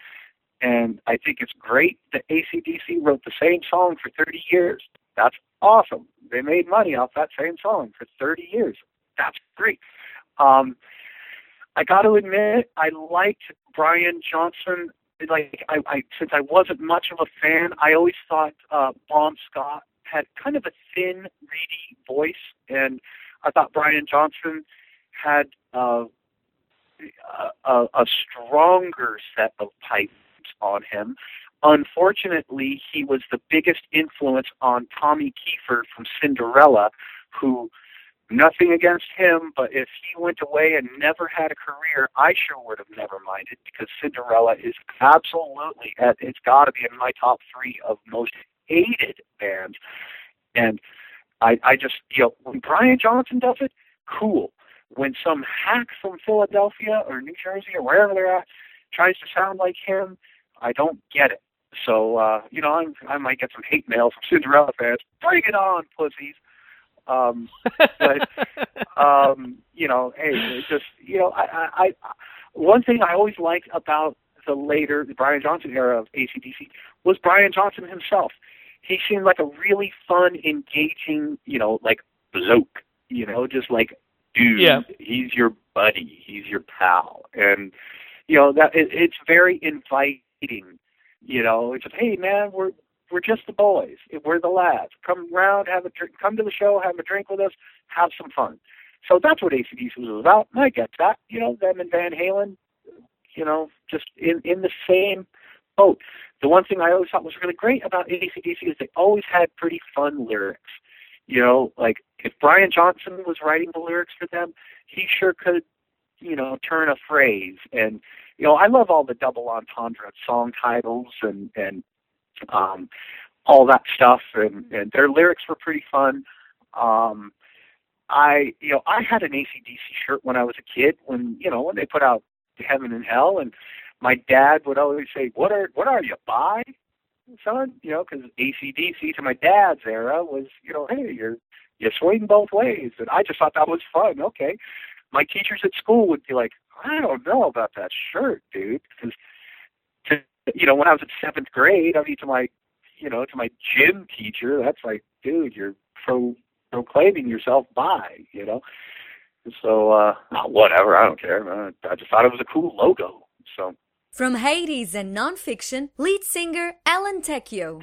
C: and I think it's great that ACDC wrote the same song for 30 years. That's awesome. They made money off that same song for 30 years. That's great. Um, I got to admit, I liked Brian Johnson. Like, I, I since I wasn't much of a fan, I always thought uh, Bon Scott had kind of a thin, reedy voice, and I thought Brian Johnson had uh, a, a stronger set of pipes on him. Unfortunately, he was the biggest influence on Tommy Keifer from Cinderella, who nothing against him, but if he went away and never had a career, I sure would have never minded because Cinderella is absolutely at it's got to be in my top three of most hated bands, and I I just you know when Brian Johnson does it, cool. When some hack from Philadelphia or New Jersey or wherever they're at tries to sound like him, I don't get it. So uh, you know, I'm, I might get some hate mail from Cinderella fans. Bring it on, pussies. Um, but [LAUGHS] um, you know, hey, it's just you know, I, I, I one thing I always liked about the later the Brian Johnson era of ACDC was Brian Johnson himself. He seemed like a really fun, engaging, you know, like bloke, you know, just like dude.
B: Yeah.
C: He's your buddy. He's your pal, and you know that it, it's very inviting. You know, it's like, hey man, we're we're just the boys. We're the lads. Come round, have a drink, come to the show, have a drink with us, have some fun. So that's what ACDC was about. And I get that. You know, them and Van Halen, you know, just in in the same boat. The one thing I always thought was really great about ACDC is they always had pretty fun lyrics. You know, like if Brian Johnson was writing the lyrics for them, he sure could, you know, turn a phrase. And you know, I love all the double entendre song titles and and um, all that stuff, and, and their lyrics were pretty fun. Um, I, you know, I had an ACDC shirt when I was a kid. When you know, when they put out Heaven and Hell, and my dad would always say, "What are, what are you by, son?" You know, because ACDC to my dad's era was, you know, hey, you're you swing both ways, and I just thought that was fun. Okay, my teachers at school would be like, "I don't know about that shirt, dude," because you know, when I was in seventh grade, I mean, to my, you know, to my gym teacher, that's like, dude, you're pro proclaiming yourself by, you know. So uh, whatever, I don't care. I just thought it was a cool logo. So.
A: From Hades and nonfiction, lead singer Alan Tecchio.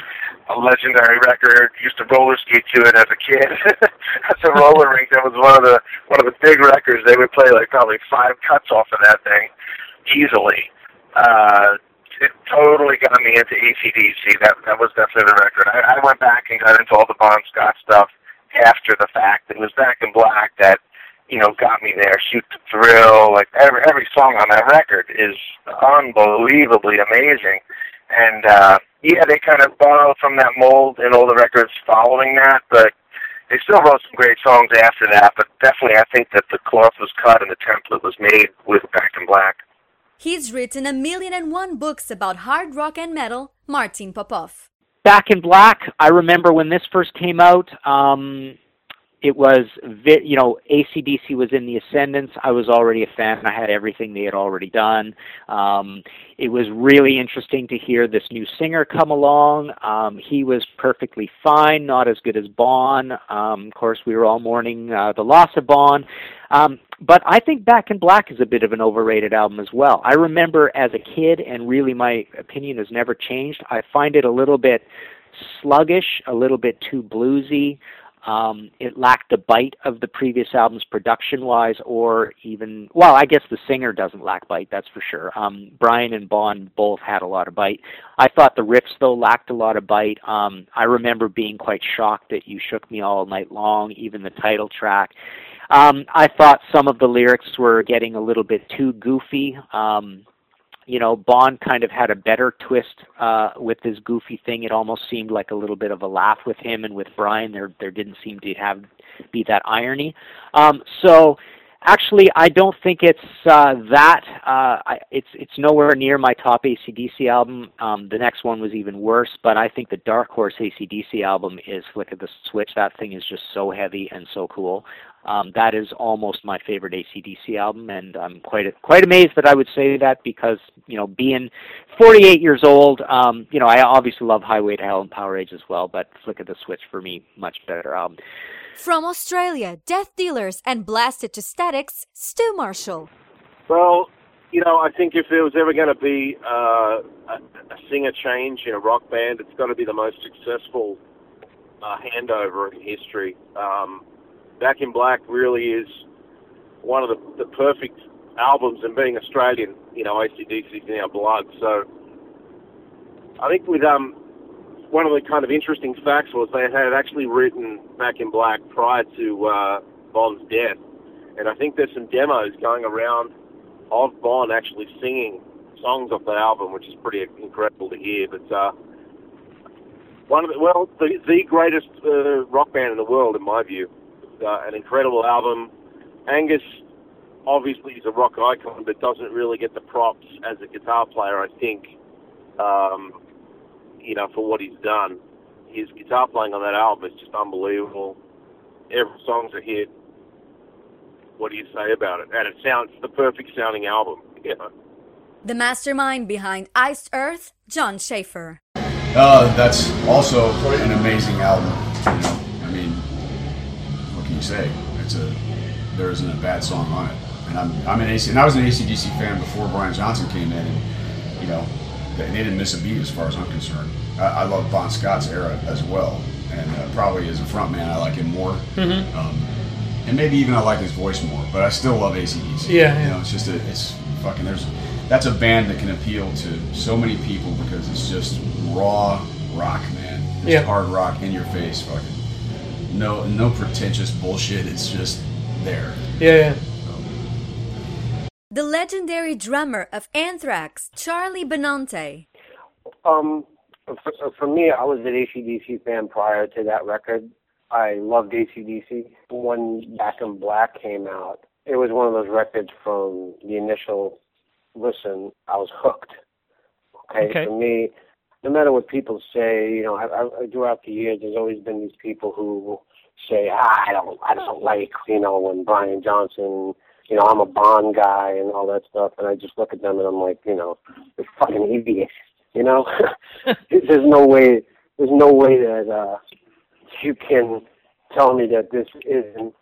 T: A legendary record. Used to roller skate to it as a kid. [LAUGHS] At the roller rink, that was one of the one of the big records. They would play like probably five cuts off of that thing easily. Uh, it totally got me into ACDC. That that was definitely the record. I, I went back and got into all the Bon Scott stuff after the fact. It was Back in Black that you know got me there. Shoot to Thrill, like every every song on that record is unbelievably amazing. And uh, yeah, they kind of borrowed from that mold in all the records following that, but they still wrote some great songs after that. But definitely, I think that the cloth was cut and the template was made with Back in Black.
A: He's written a million and one books about hard rock and metal, Martin Popoff.
U: Back in Black, I remember when this first came out, um, it was, you know, ACDC was in the ascendance. I was already a fan. I had everything they had already done. Um, it was really interesting to hear this new singer come along. Um, he was perfectly fine, not as good as Bon. Um, of course, we were all mourning uh, the loss of Bon. Um, but I think Back in Black is a bit of an overrated album as well. I remember as a kid, and really my opinion has never changed. I find it a little bit sluggish, a little bit too bluesy. Um, it lacked the bite of the previous albums production wise, or even, well, I guess the singer doesn't lack bite, that's for sure. Um, Brian and Bon both had a lot of bite. I thought the riffs, though, lacked a lot of bite. Um, I remember being quite shocked that You Shook Me All Night Long, even the title track. Um, I thought some of the lyrics were getting a little bit too goofy. Um, you know, Bon kind of had a better twist uh, with his goofy thing. It almost seemed like a little bit of a laugh with him and with Brian. There, there didn't seem to have be that irony. Um, so, actually, I don't think it's uh, that. Uh, I, it's it's nowhere near my top ACDC album. Um, the next one was even worse, but I think the Dark Horse ACDC album is Flick of the Switch. That thing is just so heavy and so cool. Um, that is almost my favorite ACDC album, and I'm quite quite amazed that I would say that because you know, being 48 years old, um, you know, I obviously love Highway to Hell and Powerage as well, but Flick of the Switch for me, much better album.
A: From Australia, Death Dealers and Blasted to Statics, Stu Marshall.
V: Well, you know, I think if there was ever going to be uh, a, a singer change in a rock band, it's got to be the most successful uh, handover in history. Um, Back in Black really is one of the, the perfect albums, and being Australian, you know, ACDC's in our blood. So I think with um, one of the kind of interesting facts was they had actually written Back in Black prior to uh, Bon's death, and I think there's some demos going around of Bon actually singing songs off that album, which is pretty incredible to hear. But uh, one of the well, the, the greatest uh, rock band in the world, in my view. Uh, an incredible album. Angus obviously is a rock icon, but doesn't really get the props as a guitar player. I think, um, you know, for what he's done. His guitar playing on that album is just unbelievable. Every song's a hit. What do you say about it? And it sounds the perfect sounding album. You know.
A: The mastermind behind Iced Earth, Jon Schaffer.
W: Uh, that's also an amazing album. You know, you say? It's a there isn't a bad song on it. And I'm I'm an AC and I was an ACDC fan before Brian Johnson came in, and you know they, they didn't miss a beat as far as I'm concerned. I, I love Bon Scott's era as well, and uh, probably as a frontman I like him more.
B: Mhm.
W: Um, and maybe even I like his voice more, but I still love ACDC.
B: Yeah,
W: you know, it's just a, it's fucking there's that's a band that can appeal to so many people because it's just raw rock, man. Just
B: Yeah.
W: hard rock in your face, fucking. No, no pretentious bullshit. It's just there.
B: Yeah, yeah.
A: The legendary drummer of Anthrax, Charlie Benante.
X: Um, for, for me, I was an ACDC fan prior to that record. I loved ACDC. When Back in Black came out, it was one of those records from the initial listen, I was hooked. Okay,
B: Okay.
X: for me, no matter what people say, you know, I, I, throughout the years, there's always been these people who say, ah, I don't, I don't like, you know, when Brian Johnson, you know, I'm a Bon guy and all that stuff, and I just look at them and I'm like, you know, they're fucking idiots, you know. [LAUGHS] [LAUGHS] there's no way, there's no way that uh, you can tell me that this isn't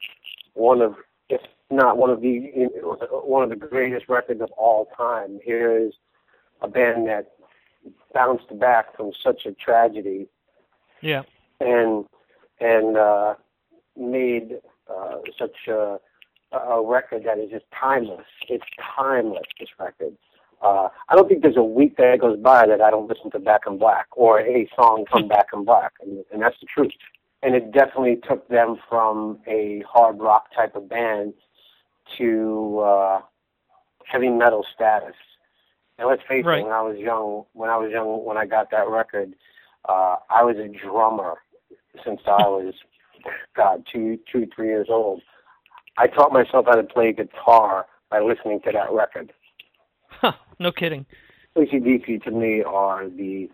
X: one of, if not one of the, one of the greatest records of all time. Here is a band that bounced back from such a tragedy
B: Yeah.
X: and and uh, made uh, such a, a record that is just timeless. It's timeless. This record. Uh, I don't think there's a week that goes by that I don't listen to Back in Black or a song from Back in Black, and, and that's the truth. And it definitely took them from a hard rock type of band to uh, heavy metal status. And let's face
B: Right.
X: it, when I was young, when I was young, when I got that record, uh, I was a drummer since I [LAUGHS] was, God, two, two, three years old. I taught myself how to play guitar by listening to that record.
B: Huh, no kidding.
X: ACDC to me are the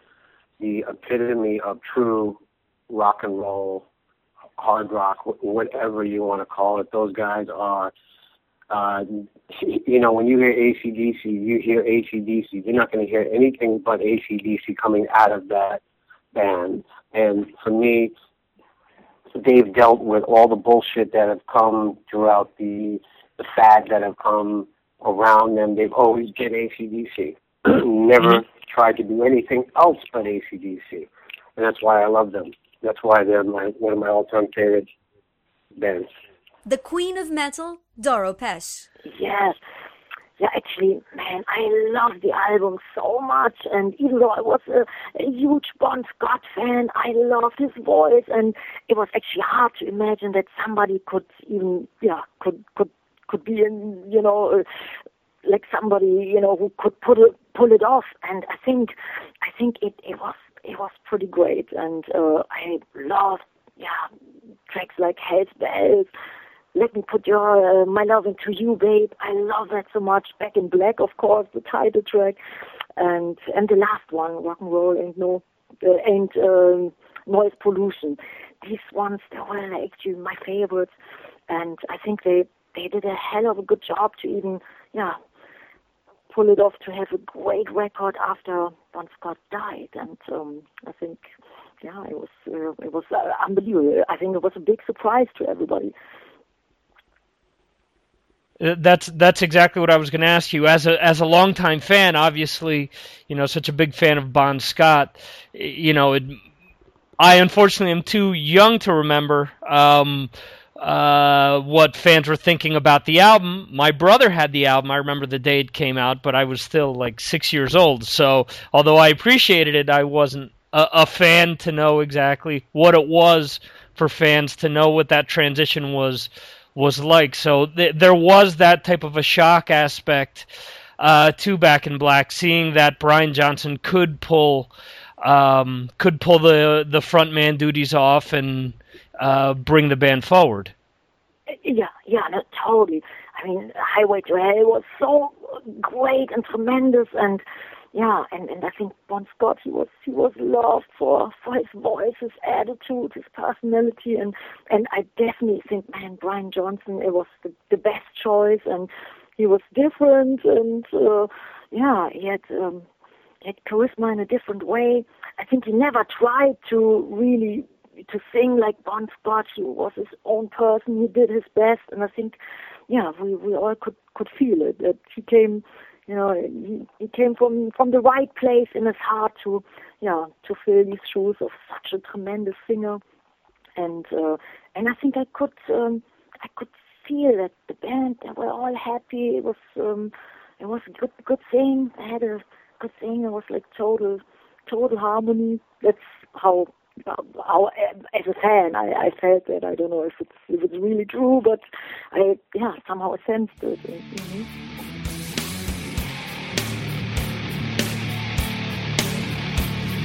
X: the epitome of true rock and roll, hard rock, whatever you want to call it. Those guys are, uh, you know, when you hear ACDC, you hear ACDC. You're not going to hear anything but ACDC coming out of that band. And for me, they've dealt with all the bullshit that have come throughout the the fads that have come around them. They've always been ACDC. [CLEARS THROAT] Never tried to do anything else but ACDC. And that's why I love them. That's why they're my one of my all time favorite bands.
A: The queen of metal, Doro Pesch.
Y: Yes. Yeah, actually, man, I love the album so much. And even though I was a, a huge Bon Scott fan, I loved his voice. And it was actually hard to imagine that somebody could even, yeah, could could could be in, you know, uh, like somebody, you know, who could put it, pull it off. And I think, I think it it was it was pretty great. And uh, I loved, yeah, tracks like Hell's Bells. Let me put your uh, my love into you, babe. I love that so much. Back in Black, of course, the title track, and and the last one, rock and roll and no uh, and um, noise pollution. These ones they were actually my favorites, and I think they they did a hell of a good job to even yeah pull it off to have a great record after Bon Scott died, and um, I think yeah it was uh, it was uh, unbelievable. I think it was a big surprise to everybody.
B: Uh, That's that's exactly what I was going to ask you. As a as a longtime fan, obviously, you know, such a big fan of Bon Scott, you know, it I unfortunately am too young to remember um, uh, what fans were thinking about the album. My brother had the album. I remember the day it came out, but I was still like six years old. So although I appreciated it, I wasn't a, a fan to know exactly what it was for fans to know what that transition was was like. So th- there was that type of a shock aspect uh, to Back in Black, seeing that Brian Johnson could pull um, could pull the the front man duties off and uh, bring the band forward.
Y: Yeah, yeah, no, totally. I mean, Highway to Hell was so great and tremendous, and yeah, and and I think Bon Scott he was he was loved for for his voice, his attitude, his personality, and and I definitely think man Brian Johnson it was the the best choice, and he was different, and uh, yeah, he had um, he had charisma in a different way. I think he never tried to really to sing like Bon Scott. He was his own person. He did his best, and I think, yeah, we we all could could feel it that he came, you know, he, came from from the right place in his heart to, yeah, to fill these shoes of such a tremendous singer, and uh, and I think I could um, I could feel that the band they were all happy. It was um, it was a good good thing. I had a good thing. It was like total total harmony. That's how how as a fan I, I felt that. I don't know if it's if it's really true, but I yeah somehow sensed it. Mm-hmm.